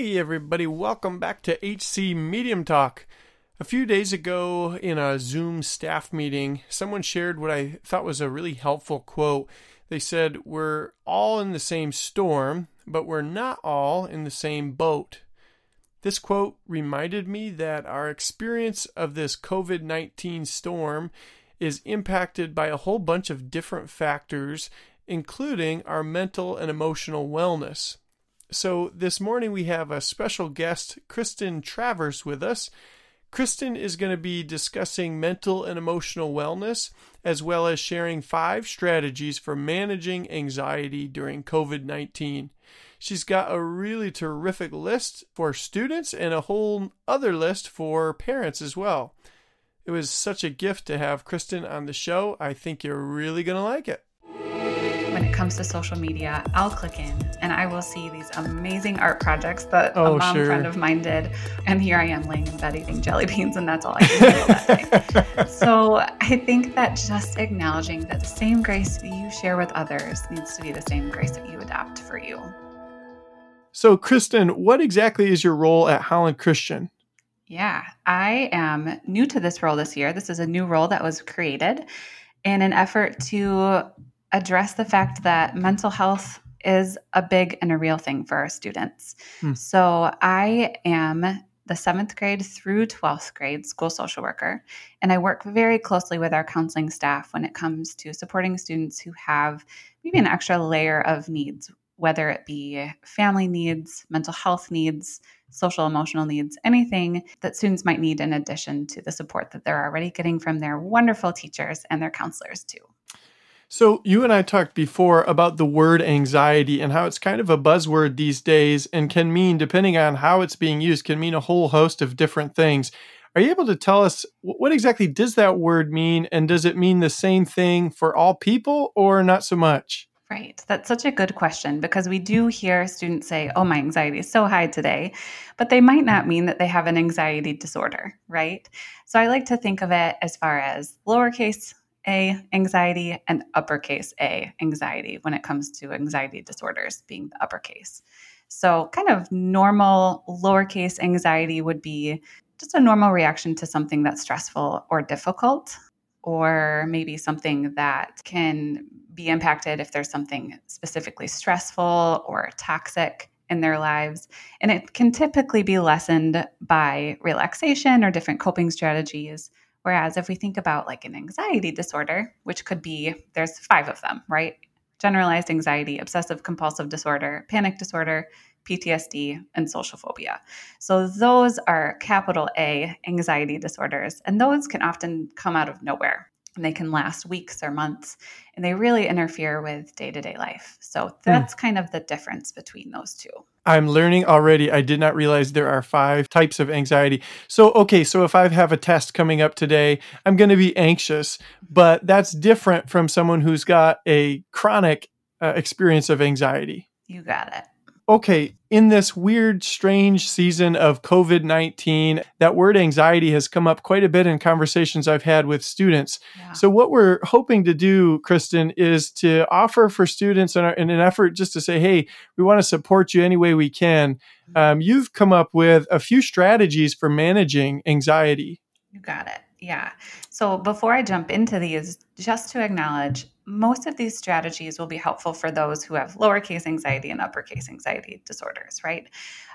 Hey, everybody, welcome back to HC Medium Talk. A few days ago, in a Zoom staff meeting, someone shared what I thought was a really helpful quote. They said, We're all in the same storm, but we're not all in the same boat. This quote reminded me that our experience of this COVID 19 storm is impacted by a whole bunch of different factors, including our mental and emotional wellness. So this morning we have a special guest, Kristen Travers, with us. Kristen is going to be discussing mental and emotional wellness, as well as sharing five strategies for managing anxiety during COVID 19. She's got a really terrific list for students and a whole other list for parents as well. It was such a gift to have Kristen on the show. I think you're really going to like it comes to social media, I'll click in and I will see these amazing art projects that oh, a mom sure. friend of mine did. And here I am laying in bed eating jelly beans, and that's all I can do that day. so I think that just acknowledging that the same grace that you share with others needs to be the same grace that you adopt for you. So, Kristen, what exactly is your role at Holland Christian? Yeah, I am new to this role this year. This is a new role that was created in an effort to address the fact that mental health is a big and a real thing for our students. Hmm. So I am the seventh grade through 12th grade school social worker, and I work very closely with our counseling staff when it comes to supporting students who have maybe an extra layer of needs, whether it be family needs, mental health needs, social emotional needs, anything that students might need in addition to the support that they're already getting from their wonderful teachers and their counselors too. So, you and I talked before about the word anxiety and how it's kind of a buzzword these days and can mean, depending on how it's being used, can mean a whole host of different things. Are you able to tell us what exactly does that word mean and does it mean the same thing for all people or not so much? Right. That's such a good question because we do hear students say, Oh, my anxiety is so high today, but they might not mean that they have an anxiety disorder, right? So I like to think of it as far as lowercase a anxiety and uppercase A anxiety when it comes to anxiety disorders being the uppercase. So, kind of normal lowercase anxiety would be just a normal reaction to something that's stressful or difficult, or maybe something that can be impacted if there's something specifically stressful or toxic in their lives. And it can typically be lessened by relaxation or different coping strategies Whereas if we think about like an anxiety disorder, which could be there's five of them, right? Generalized anxiety, obsessive compulsive disorder, panic disorder, PTSD, and social phobia. So those are capital A anxiety disorders, and those can often come out of nowhere and they can last weeks or months and they really interfere with day-to-day life. So hmm. that's kind of the difference between those two. I'm learning already. I did not realize there are five types of anxiety. So okay so if i have a test coming up today i'm going to be anxious but that's different from someone who's got a chronic uh, experience of anxiety. You got it okay, in this weird, strange season of COVID 19, that word anxiety has come up quite a bit in conversations I've had with students. Yeah. So, what we're hoping to do, Kristen, is to offer for students in, our, in, an effort just to say, hey, we want to support you any way we can. Mm-hmm. Um, you've come up with a few strategies for managing anxiety. You got it. Yeah. So before I jump into these, just to acknowledge, most of these strategies will be helpful for those who have lowercase anxiety and uppercase anxiety disorders, right?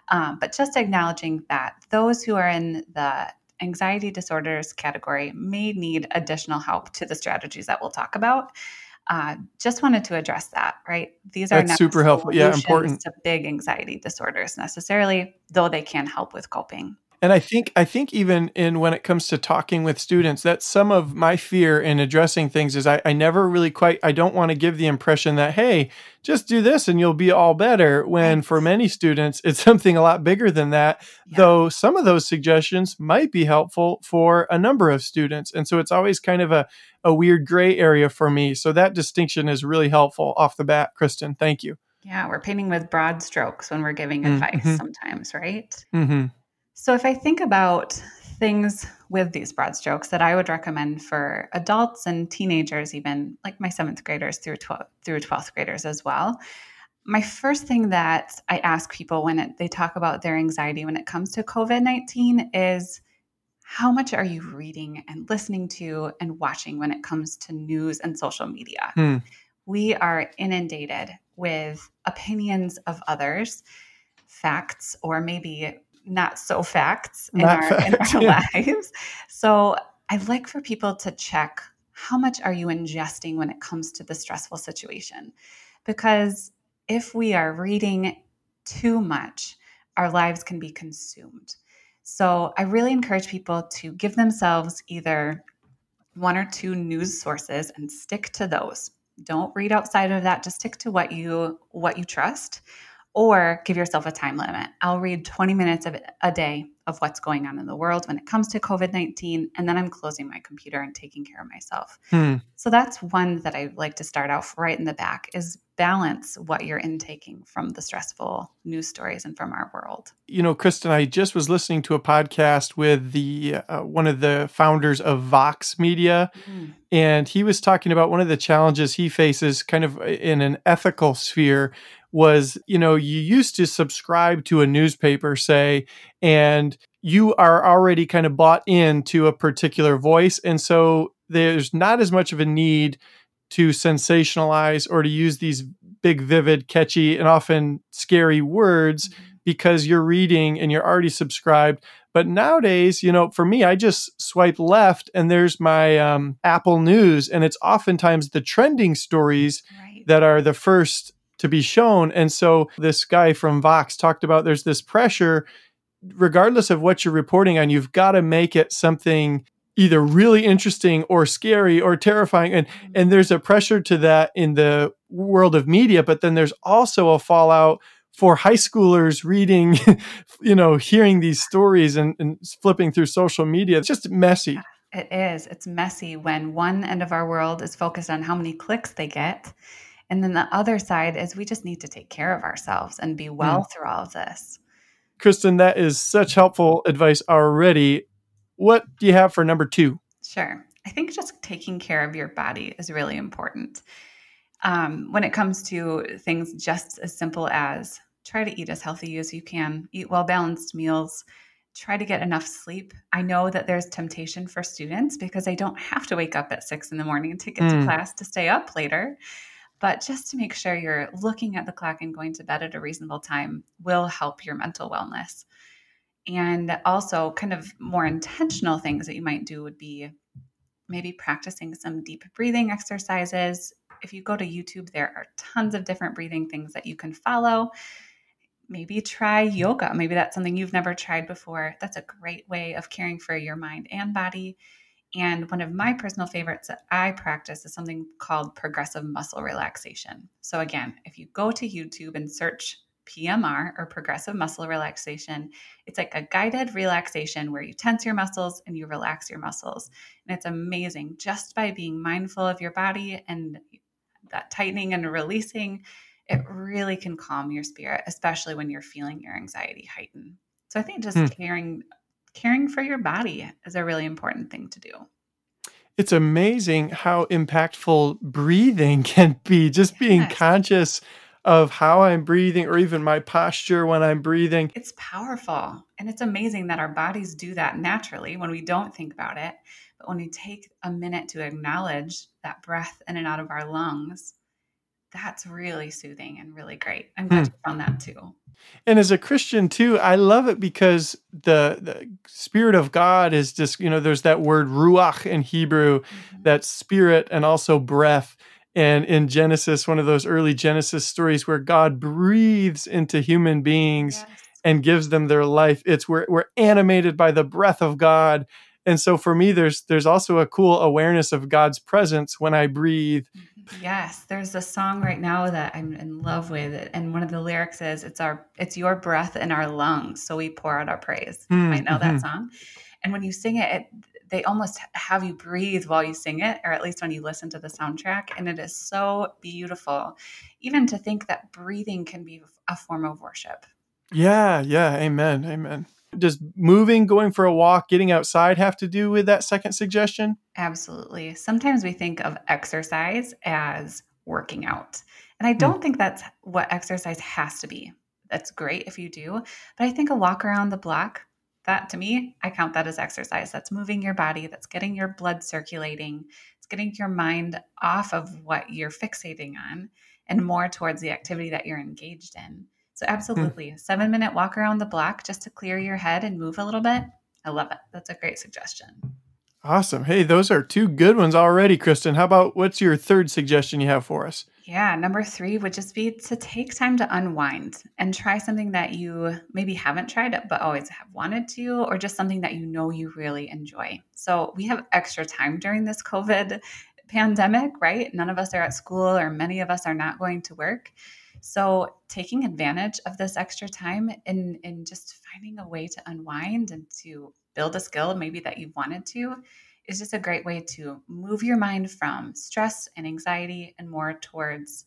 Um, but just acknowledging that those who are in the anxiety disorders category may need additional help to the strategies that we'll talk about. Uh, just wanted to address that, right? These are That's super helpful. Yeah, important. To big anxiety disorders necessarily, though they can help with coping. And I think I think even in when it comes to talking with students, that's some of my fear in addressing things is I, I never really quite I don't want to give the impression that, hey, just do this and you'll be all better. When for many students it's something a lot bigger than that. Yeah. Though some of those suggestions might be helpful for a number of students. And so it's always kind of a, a weird gray area for me. So that distinction is really helpful off the bat, Kristen. Thank you. Yeah, we're painting with broad strokes when we're giving mm-hmm. advice sometimes, right? Mm-hmm. So, if I think about things with these broad strokes that I would recommend for adults and teenagers, even like my seventh graders through 12th, through 12th graders as well, my first thing that I ask people when it, they talk about their anxiety when it comes to COVID 19 is how much are you reading and listening to and watching when it comes to news and social media? Hmm. We are inundated with opinions of others, facts, or maybe not so facts in not our, facts, in our yeah. lives. So I'd like for people to check how much are you ingesting when it comes to the stressful situation? Because if we are reading too much, our lives can be consumed. So I really encourage people to give themselves either one or two news sources and stick to those. Don't read outside of that, just stick to what you what you trust or give yourself a time limit. I'll read 20 minutes of a day of what's going on in the world when it comes to COVID 19, and then I'm closing my computer and taking care of myself. Hmm. So that's one that I like to start out right in the back is balance what you're intaking from the stressful news stories and from our world. You know, Kristen, I just was listening to a podcast with the uh, one of the founders of Vox Media, mm. and he was talking about one of the challenges he faces kind of in an ethical sphere was, you know, you used to subscribe to a newspaper, say, and you are already kind of bought into a particular voice. And so there's not as much of a need to sensationalize or to use these big, vivid, catchy, and often scary words mm-hmm. because you're reading and you're already subscribed. But nowadays, you know, for me, I just swipe left and there's my um, Apple News, and it's oftentimes the trending stories right. that are the first to be shown. And so this guy from Vox talked about there's this pressure, regardless of what you're reporting on, you've got to make it something either really interesting or scary or terrifying and mm-hmm. and there's a pressure to that in the world of media but then there's also a fallout for high schoolers reading you know hearing these stories and, and flipping through social media it's just messy it is it's messy when one end of our world is focused on how many clicks they get and then the other side is we just need to take care of ourselves and be well mm. through all of this. Kristen, that is such helpful advice already. What do you have for number two? Sure. I think just taking care of your body is really important. Um, when it comes to things just as simple as try to eat as healthy as you can, eat well balanced meals, try to get enough sleep. I know that there's temptation for students because they don't have to wake up at six in the morning to get mm. to class to stay up later. But just to make sure you're looking at the clock and going to bed at a reasonable time will help your mental wellness. And also, kind of more intentional things that you might do would be maybe practicing some deep breathing exercises. If you go to YouTube, there are tons of different breathing things that you can follow. Maybe try yoga. Maybe that's something you've never tried before. That's a great way of caring for your mind and body. And one of my personal favorites that I practice is something called progressive muscle relaxation. So, again, if you go to YouTube and search PMR or progressive muscle relaxation, it's like a guided relaxation where you tense your muscles and you relax your muscles. And it's amazing just by being mindful of your body and that tightening and releasing. It really can calm your spirit, especially when you're feeling your anxiety heighten. So I think just hmm. caring caring for your body is a really important thing to do. It's amazing how impactful breathing can be, just being yes. conscious of how I'm breathing or even my posture when I'm breathing. It's powerful. And it's amazing that our bodies do that naturally when we don't think about it. But when we take a minute to acknowledge that breath in and out of our lungs, that's really soothing and really great. I'm glad hmm. you found that too. And as a Christian too, I love it because the, the spirit of God is just, you know, there's that word ruach in Hebrew, mm-hmm. that spirit and also breath. And in Genesis, one of those early Genesis stories where God breathes into human beings yes. and gives them their life, it's we're, we're animated by the breath of God. And so for me, there's there's also a cool awareness of God's presence when I breathe. Mm-hmm Yes, there's a song right now that I'm in love with, and one of the lyrics is "It's our, it's your breath in our lungs, so we pour out our praise." Mm, I know mm-hmm. that song, and when you sing it, it, they almost have you breathe while you sing it, or at least when you listen to the soundtrack, and it is so beautiful. Even to think that breathing can be a form of worship. Yeah, yeah, amen, amen does moving, going for a walk, getting outside have to do with that second suggestion? Absolutely. Sometimes we think of exercise as working out. And I don't mm. think that's what exercise has to be. That's great if you do. But I think a walk around the block, that to me, I count that as exercise. That's moving your body, that's getting your blood circulating, it's getting your mind off of what you're fixating on and more towards the activity that you're engaged in. So, absolutely, mm. seven minute walk around the block just to clear your head and move a little bit. I love it. That's a great suggestion. Awesome. Hey, those are two good ones already, Kristen. How about what's your third suggestion you have for us? Yeah, number three would just be to take time to unwind and try something that you maybe haven't tried but always have wanted to, or just something that you know you really enjoy. So we have extra time during this COVID pandemic, right? None of us are at school, or many of us are not going to work. So taking advantage of this extra time and, and just finding a way to unwind and to build a skill maybe that you wanted to is just a great way to move your mind from stress and anxiety and more towards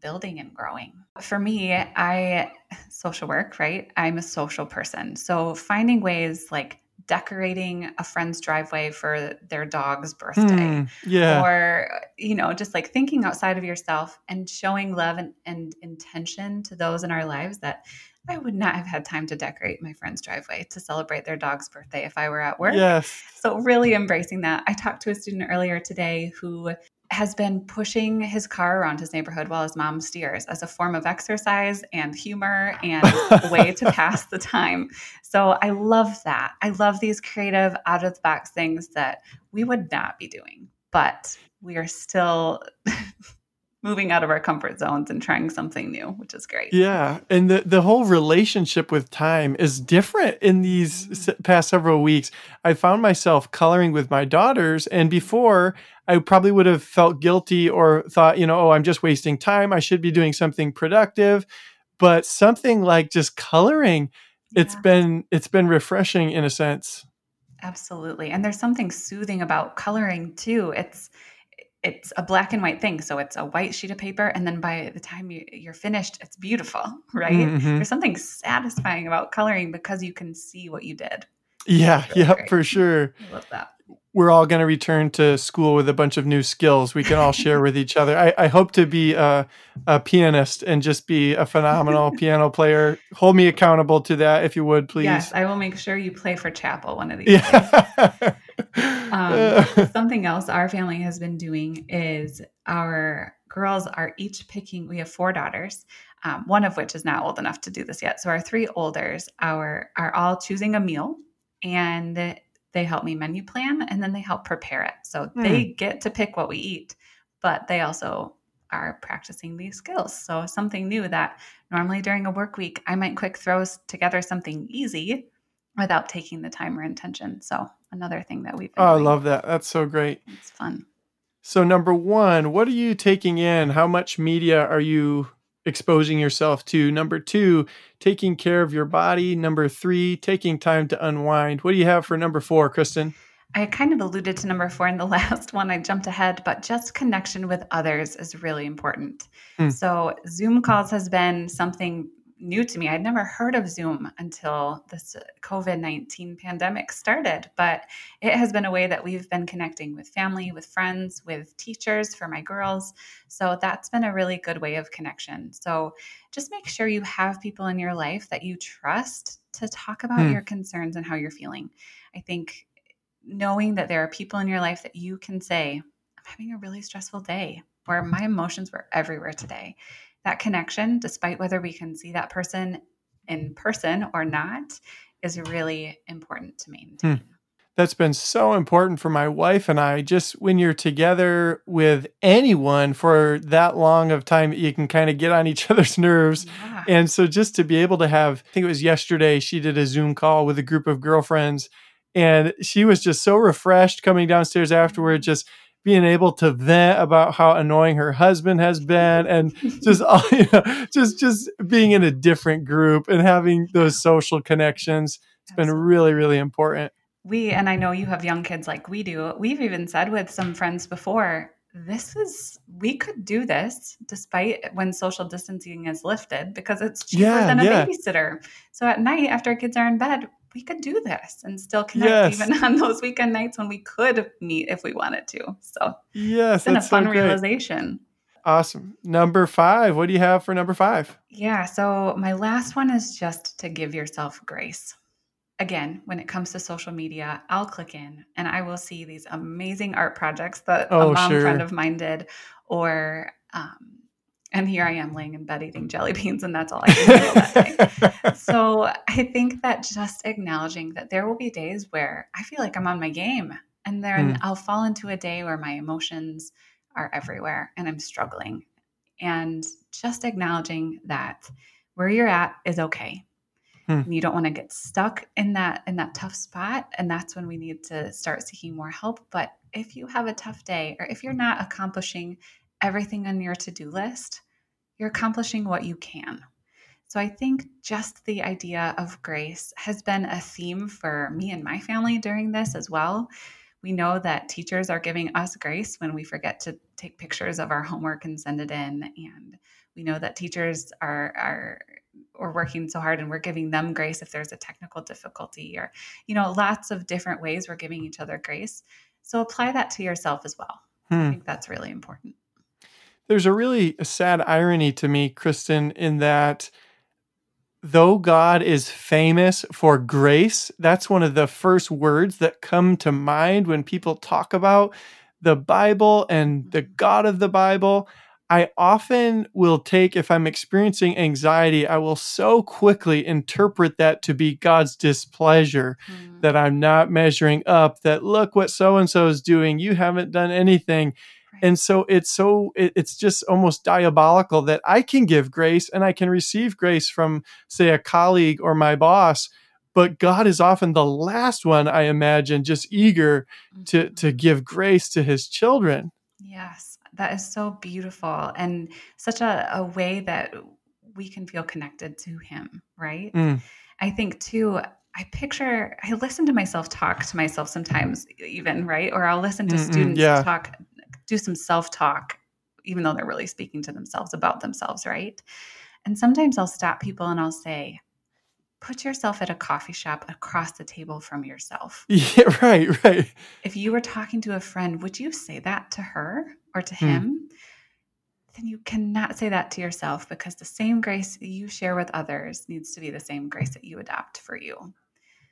building and growing. For me, I social work, right? I'm a social person. So finding ways like decorating a friend's driveway for their dog's birthday mm, yeah. or you know just like thinking outside of yourself and showing love and, and intention to those in our lives that I would not have had time to decorate my friend's driveway to celebrate their dog's birthday if I were at work. Yes. So, really embracing that. I talked to a student earlier today who has been pushing his car around his neighborhood while his mom steers as a form of exercise and humor and a way to pass the time. So, I love that. I love these creative, out of the box things that we would not be doing, but we are still moving out of our comfort zones and trying something new, which is great. Yeah, and the the whole relationship with time is different in these mm-hmm. past several weeks. I found myself coloring with my daughters and before I probably would have felt guilty or thought, you know, oh, I'm just wasting time. I should be doing something productive. But something like just coloring, yeah. it's been it's been refreshing in a sense. Absolutely. And there's something soothing about coloring too. It's it's a black and white thing. So it's a white sheet of paper. And then by the time you, are finished, it's beautiful, right? Mm-hmm. There's something satisfying about coloring because you can see what you did. Yeah, really yeah, for sure. I love that. We're all going to return to school with a bunch of new skills we can all share with each other. I, I hope to be a, a, pianist and just be a phenomenal piano player. Hold me accountable to that, if you would, please. Yes, I will make sure you play for chapel one of these yeah. days. Um, something else our family has been doing is our girls are each picking, we have four daughters, um, one of which is not old enough to do this yet. So our three olders are, are all choosing a meal and they help me menu plan and then they help prepare it. So mm. they get to pick what we eat, but they also are practicing these skills. So something new that normally during a work week, I might quick throw together something easy without taking the time or intention. So another thing that we've. oh, I love that. That's so great. It's fun. So number one, what are you taking in? How much media are you exposing yourself to? Number two, taking care of your body. Number three, taking time to unwind. What do you have for number four, Kristen? I kind of alluded to number four in the last one. I jumped ahead, but just connection with others is really important. Mm. So, Zoom calls has been something new to me. I'd never heard of Zoom until this COVID 19 pandemic started, but it has been a way that we've been connecting with family, with friends, with teachers for my girls. So that's been a really good way of connection. So just make sure you have people in your life that you trust to talk about hmm. your concerns and how you're feeling. I think knowing that there are people in your life that you can say, I'm having a really stressful day, or my emotions were everywhere today that connection, despite whether we can see that person in person or not, is really important to maintain. Hmm. That's been so important for my wife and I. Just when you're together with anyone for that long of time, you can kind of get on each other's nerves. Yeah. And so just to be able to have, I think it was yesterday, she did a Zoom call with a group of girlfriends and she was just so refreshed coming downstairs afterward, just being able to vent about how annoying her husband has been and just all, you know, just just being in a different group and having those social connections it's been really really important. We and i know you have young kids like we do we've even said with some friends before this is we could do this despite when social distancing is lifted because it's cheaper yeah, than a yeah. babysitter. So at night after kids are in bed we could do this and still connect yes. even on those weekend nights when we could meet if we wanted to. So yes, it's been a fun so realization. Awesome. Number five. What do you have for number five? Yeah. So my last one is just to give yourself grace. Again, when it comes to social media, I'll click in and I will see these amazing art projects that Oh, a mom sure. friend of mine did, or um, and here I am laying in bed eating jelly beans, and that's all I can do that day. So I think that just acknowledging that there will be days where I feel like I'm on my game, and then Hmm. I'll fall into a day where my emotions are everywhere and I'm struggling. And just acknowledging that where you're at is okay. And you don't want to get stuck in that in that tough spot, and that's when we need to start seeking more help. But if you have a tough day, or if you're not accomplishing everything on your to-do list, you're accomplishing what you can. So I think just the idea of grace has been a theme for me and my family during this as well. We know that teachers are giving us grace when we forget to take pictures of our homework and send it in. And we know that teachers are are are working so hard and we're giving them grace if there's a technical difficulty or, you know, lots of different ways we're giving each other grace. So apply that to yourself as well. I Hmm. think that's really important. There's a really sad irony to me, Kristen, in that though God is famous for grace, that's one of the first words that come to mind when people talk about the Bible and the God of the Bible. I often will take, if I'm experiencing anxiety, I will so quickly interpret that to be God's displeasure Mm. that I'm not measuring up, that look what so and so is doing. You haven't done anything. Right. And so it's so, it, it's just almost diabolical that I can give grace and I can receive grace from, say, a colleague or my boss. But God is often the last one, I imagine, just eager to, Mhm. to give grace to his children. Yes, that is so beautiful and such a, a way that we can feel connected to him, right? Mm. I think too, I picture, I listen to myself talk to myself sometimes, even, right? Or I'll listen to Mm-mm, students yeah. talk, do some self talk, even though they're really speaking to themselves about themselves, right? And sometimes I'll stop people and I'll say, put yourself at a coffee shop across the table from yourself. Yeah, right, right. If you were talking to a friend, would you say that to her or to Hmm. him? Then you cannot say that to yourself because the same grace you share with others needs to be the same grace that you adopt for you.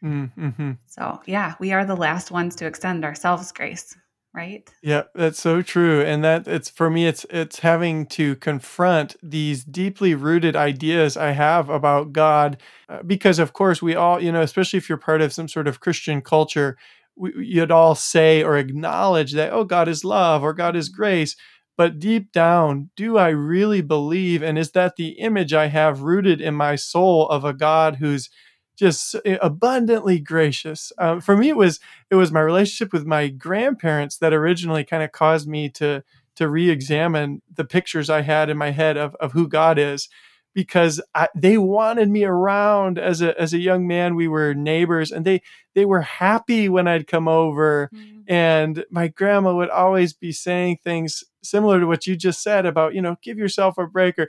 Mm, hmm So, yeah, we are the last ones to extend ourselves grace, right? Yeah, that's so true. And that it's for me it's it's having to confront these deeply rooted ideas I have about God uh, because of course we all, you know, especially if you're part of some sort of Christian culture, we, you'd all say or acknowledge that oh God is love or God is grace, but deep down, do I really believe and is that the image I have rooted in my soul of a God who's just abundantly gracious? Um, for me, it was it was my relationship with my grandparents that originally kind of caused me to to re-examine the pictures I had in my head of of who God is because I, they wanted me around as a as a young man we were neighbors and they they were happy when I'd come over and my grandma would always be saying things similar to what you just said about you know give yourself a break or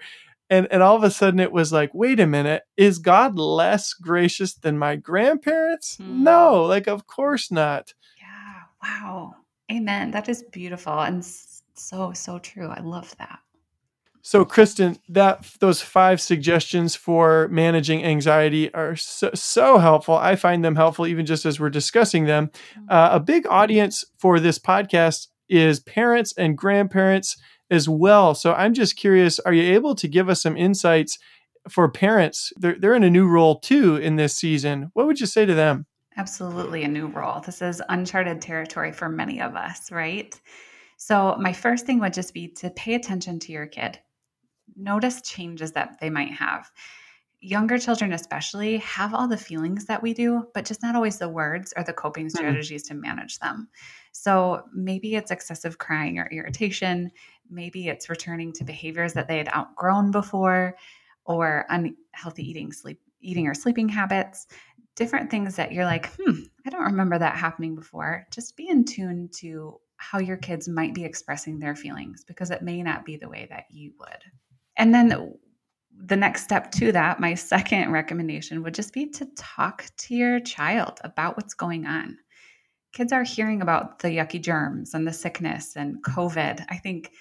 and and all of a sudden it was like wait a minute is god less gracious than my grandparents Hmm. no like of course not Yeah, wow. Amen. That is beautiful and so, so true. I love that. so kristen that those five suggestions for managing anxiety are so, so helpful i find them helpful even just as we're discussing them uh, a big audience for this podcast is parents and grandparents as well so i'm just curious are you able to give us some insights for parents they're, they're in a new role too in this season what would you say to them Absolutely a new role. This is uncharted territory for many of us, right? So, my first thing would just be to pay attention to your kid. Notice changes that they might have. Younger children, especially, have all the feelings that we do, but just not always the words or the coping strategies to manage them. So, maybe it's excessive crying or irritation. Maybe it's returning to behaviors that they had outgrown before or unhealthy eating, sleep, eating or sleeping habits different things that you're like, hmm, I don't remember that happening before. Just be in tune to how your kids might be expressing their feelings because it may not be the way that you would. And then the next step to that, my second recommendation would just be to talk to your child about what's going on. Kids are hearing about the yucky germs and the sickness and COVID. I think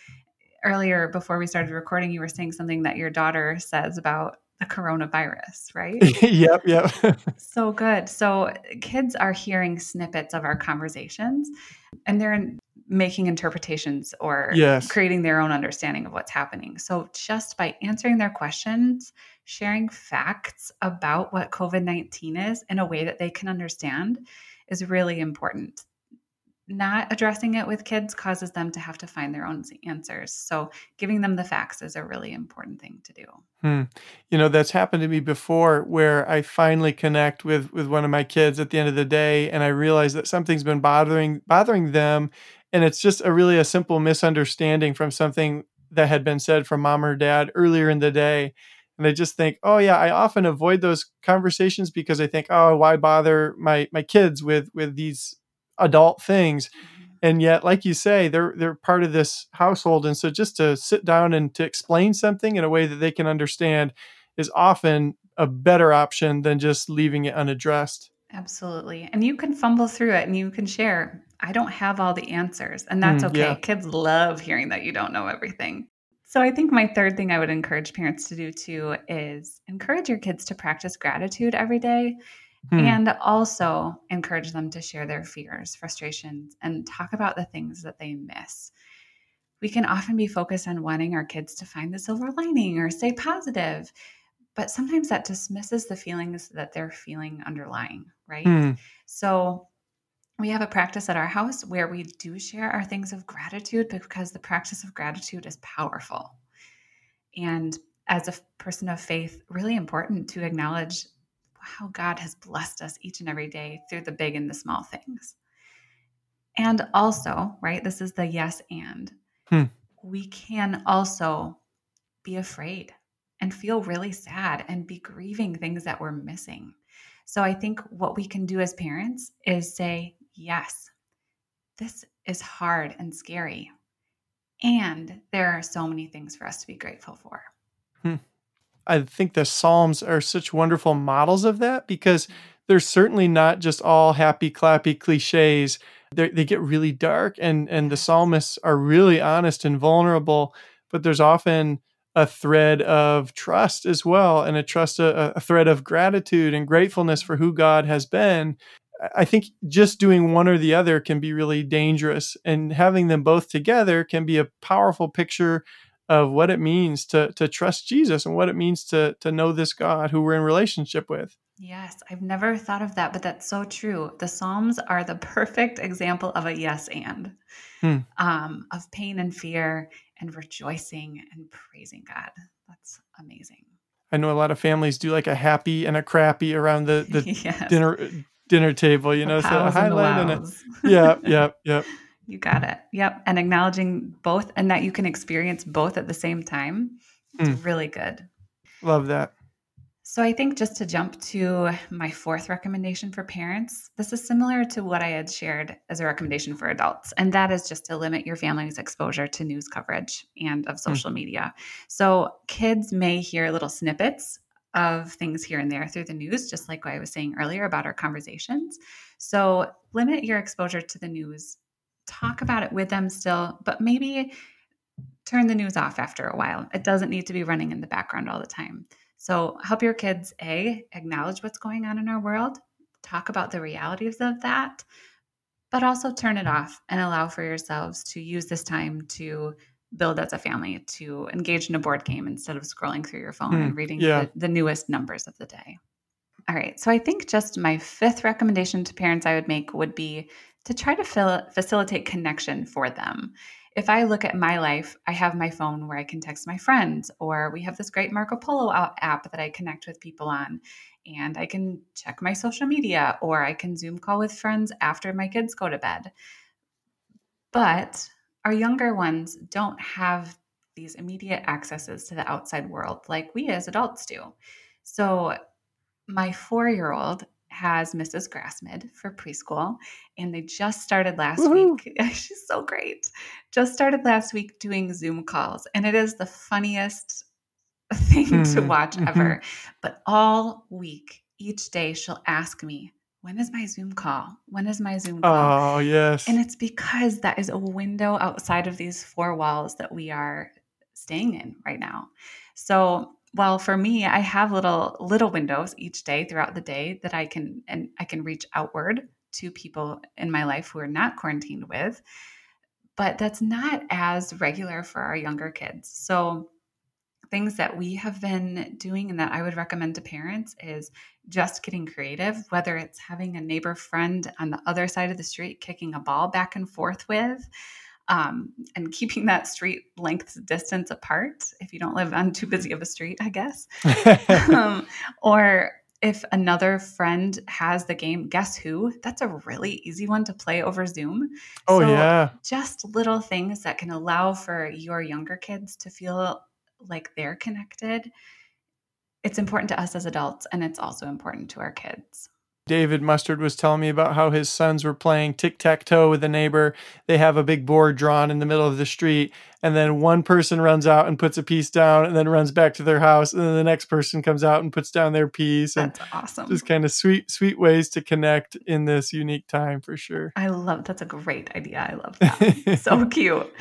earlier before we started recording, you were saying something that your daughter says about the coronavirus, right? yep, yep. so good. So kids are hearing snippets of our conversations and they're making interpretations or yes. creating their own understanding of what's happening. So just by answering their questions, sharing facts about what COVID-19 is in a way that they can understand is really important not addressing it with kids causes them to have to find their own answers. So, giving them the facts is a really important thing to do. Hmm. You know, that's happened to me before where I finally connect with with one of my kids at the end of the day and I realize that something's been bothering bothering them and it's just a really a simple misunderstanding from something that had been said from mom or dad earlier in the day. And I just think, oh yeah, I often avoid those conversations because I think, oh, why bother my my kids with with these adult things? Mm-hmm. and yet like you say they're they're part of this household. And so just to sit down and to explain something in a way that they can understand is often a better option than just leaving it unaddressed. Absolutely. And you can fumble through it and you can share i don't have all the answers and that's mm, okay yeah. kids love hearing that you don't know everything so I think my third thing I would encourage parents to do too is encourage your kids to practice gratitude every day Hmm. And also encourage them to share their fears, frustrations, and talk about the things that they miss. We can often be focused on wanting our kids to find the silver lining or stay positive, but sometimes that dismisses the feelings that they're feeling underlying, right? Hmm. So we have a practice at our house where we do share our things of gratitude because the practice of gratitude is powerful. And as a person of faith, really important to acknowledge how God has blessed us each and every day through the big and the small things. And also, right, this is the yes and. Hmm. We can also be afraid and feel really sad and be grieving things that we're missing. So I think what we can do as parents is say, yes, this is hard and scary. And there are so many things for us to be grateful for. Hmm. I think the Psalms are such wonderful models of that because they're certainly not just all happy, clappy cliches. They're, they get really dark, and and the psalmists are really honest and vulnerable. But there's often a thread of trust as well, and a trust, a, a thread of gratitude and gratefulness for who God has been. I think just doing one or the other can be really dangerous, and having them both together can be a powerful picture of what it means to to trust Jesus and what it means to to know this God who we're in relationship with. Yes, I've never thought of that, but that's so true. The Psalms are the perfect example of a yes and hmm. um, of pain and fear and rejoicing and praising God. That's amazing. I know a lot of families do like a happy and a crappy around the, the yes. dinner dinner table, you know, so a highlight and, and a yeah, yeah, yeah. You got it. Yep. And acknowledging both and that you can experience both at the same time. It's mm. really good. Love that. So I think just to jump to my fourth recommendation for parents, this is similar to what I had shared as a recommendation for adults, and that is just to limit your family's exposure to news coverage and of hmm. social mm. media. So kids may hear little snippets of things here and there through the news, just like I was saying earlier about our conversations. So limit your exposure to the news talk about it with them still, but maybe turn the news off after a while. It doesn't need to be running in the background all the time. So help your kids A, acknowledge what's going on in our world, talk about the realities of that, but also turn it off and allow for yourselves to use this time to build as a family, to engage in a board game instead of scrolling through your phone mm, and reading yeah. the, the newest numbers of the day. All right. So I think just my fifth recommendation to parents I would make would be to try to fill, facilitate connection for them. If I look at my life, I have my phone where I can text my friends, or we have this great Marco Polo app that I connect with people on, and I can check my social media, or I can Zoom call with friends after my kids go to bed. But our younger ones don't have these immediate accesses to the outside world like we as adults do. So, my four year old has Mrs. Grassmid for preschool, and they just started last Woo-hoo. week. She's so great. Just started last week doing Zoom calls, and it is the funniest thing mm-hmm. to watch mm-hmm. ever. But all week, each day, she'll ask me, when is my Zoom call? When is my Zoom call? Oh, yes. And it's because that is a window outside of these four walls that we are staying in right now. So, well, for me, I have little little windows each day throughout the day that I can and I can reach outward to people in my life who are not quarantined with. But that's not as regular for our younger kids. So, things that we have been doing and that I would recommend to parents is just getting creative, whether it's having a neighbor friend on the other side of the street kicking a ball back and forth with. Um, and keeping that street length distance apart if you don't live on too busy of a street, I guess. um, or if another friend has the game Guess Who, that's a really easy one to play over Zoom. Oh, so yeah. Just little things that can allow for your younger kids to feel like they're connected. It's important to us as adults, and it's also important to our kids. David Mustard was telling me about how his sons were playing tic tac toe with a neighbor. They have a big board drawn in the middle of the street, and then one person runs out and puts a piece down, and then runs back to their house, and then the next person comes out and puts down their piece. That's awesome. Just kind of sweet, sweet ways to connect in this unique time for sure. I love that's a great idea. I love that. so cute.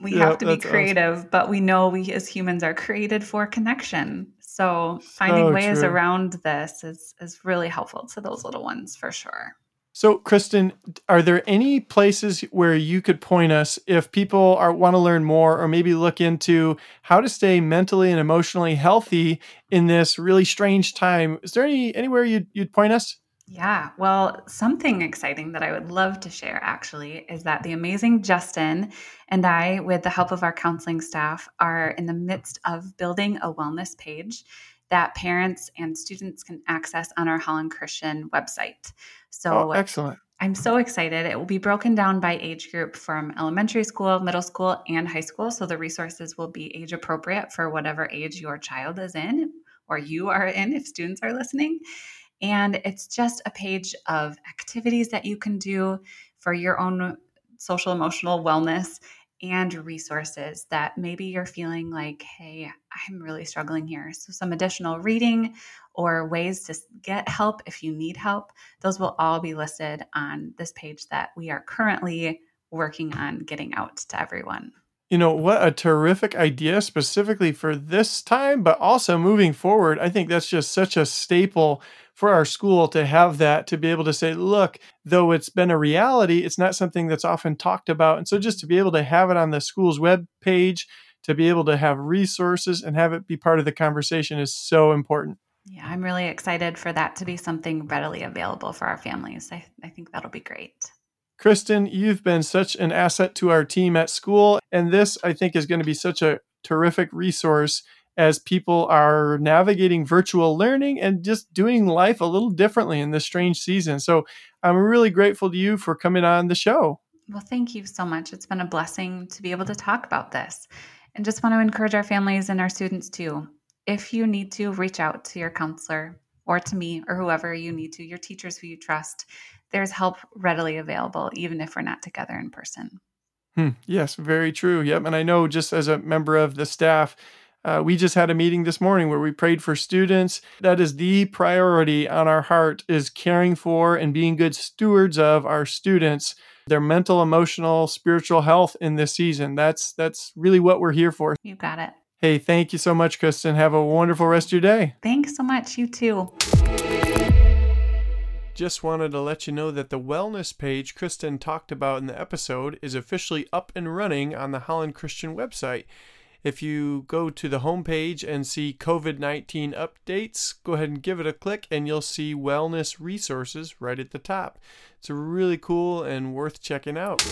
We yep, have to be creative, awesome. but we know we as humans are created for connection. So finding so ways true. around this is is really helpful to those little ones for sure. So, Kristen, are there any places where you could point us if people are want to learn more or maybe look into how to stay mentally and emotionally healthy in this really strange time? Is there any anywhere you'd, you'd point us? Yeah, well, something exciting that I would love to share actually is that the amazing Justin and I, with the help of our counseling staff, are in the midst of building a wellness page that parents and students can access on our Holland Christian website. Oh, so, oh, excellent. I'm so excited. It will be broken down by age group from elementary school, middle school, and high school. So the resources will be age appropriate for whatever age your child is in or you are in if students are listening. And it's just a page of activities that you can do for your own social emotional wellness and resources that maybe you're feeling like, hey, I'm really struggling here. So, some additional reading or ways to get help if you need help, those will all be listed on this page that we are currently working on getting out to everyone. You know, what a terrific idea specifically for this time, but also moving forward. I think that's just such a staple for our school to have that, to be able to say, look, though it's been a reality, it's not something that's often talked about. And so just to be able to have it on the school's web page, to be able to have resources and have it be part of the conversation is so important. Yeah, I'm really excited for that to be something readily available for our families. I, I think that'll be great. Kristen, you've been such an asset to our team at school. And this, I think, is going to be such a terrific resource as people are navigating virtual learning and just doing life a little differently in this strange season. So I'm really grateful to you for coming on the show. Well, thank you so much. It's been a blessing to be able to talk about this. And just want to encourage our families and our students too. If you need to, reach out to your counselor or to me or whoever you need to, your teachers who you trust there's help readily available, even if we're not together in person. Hmm. Yes, very true. Yep. And I know just as a member of the staff, uh, we just had a meeting this morning where we prayed for students. That is the priority on our heart is caring for and being good stewards of our students, their mental, emotional, spiritual health in this season. That's that's really what we're here for. You got it. Hey, thank you so much, Kristen. Have a wonderful rest of your day. Thanks so much. You too. Just wanted to let you know that the wellness page Kristen talked about in the episode is officially up and running on the Holland Christian website. If you go to the homepage and see COVID 19 updates, go ahead and give it a click and you'll see wellness resources right at the top. It's really cool and worth checking out.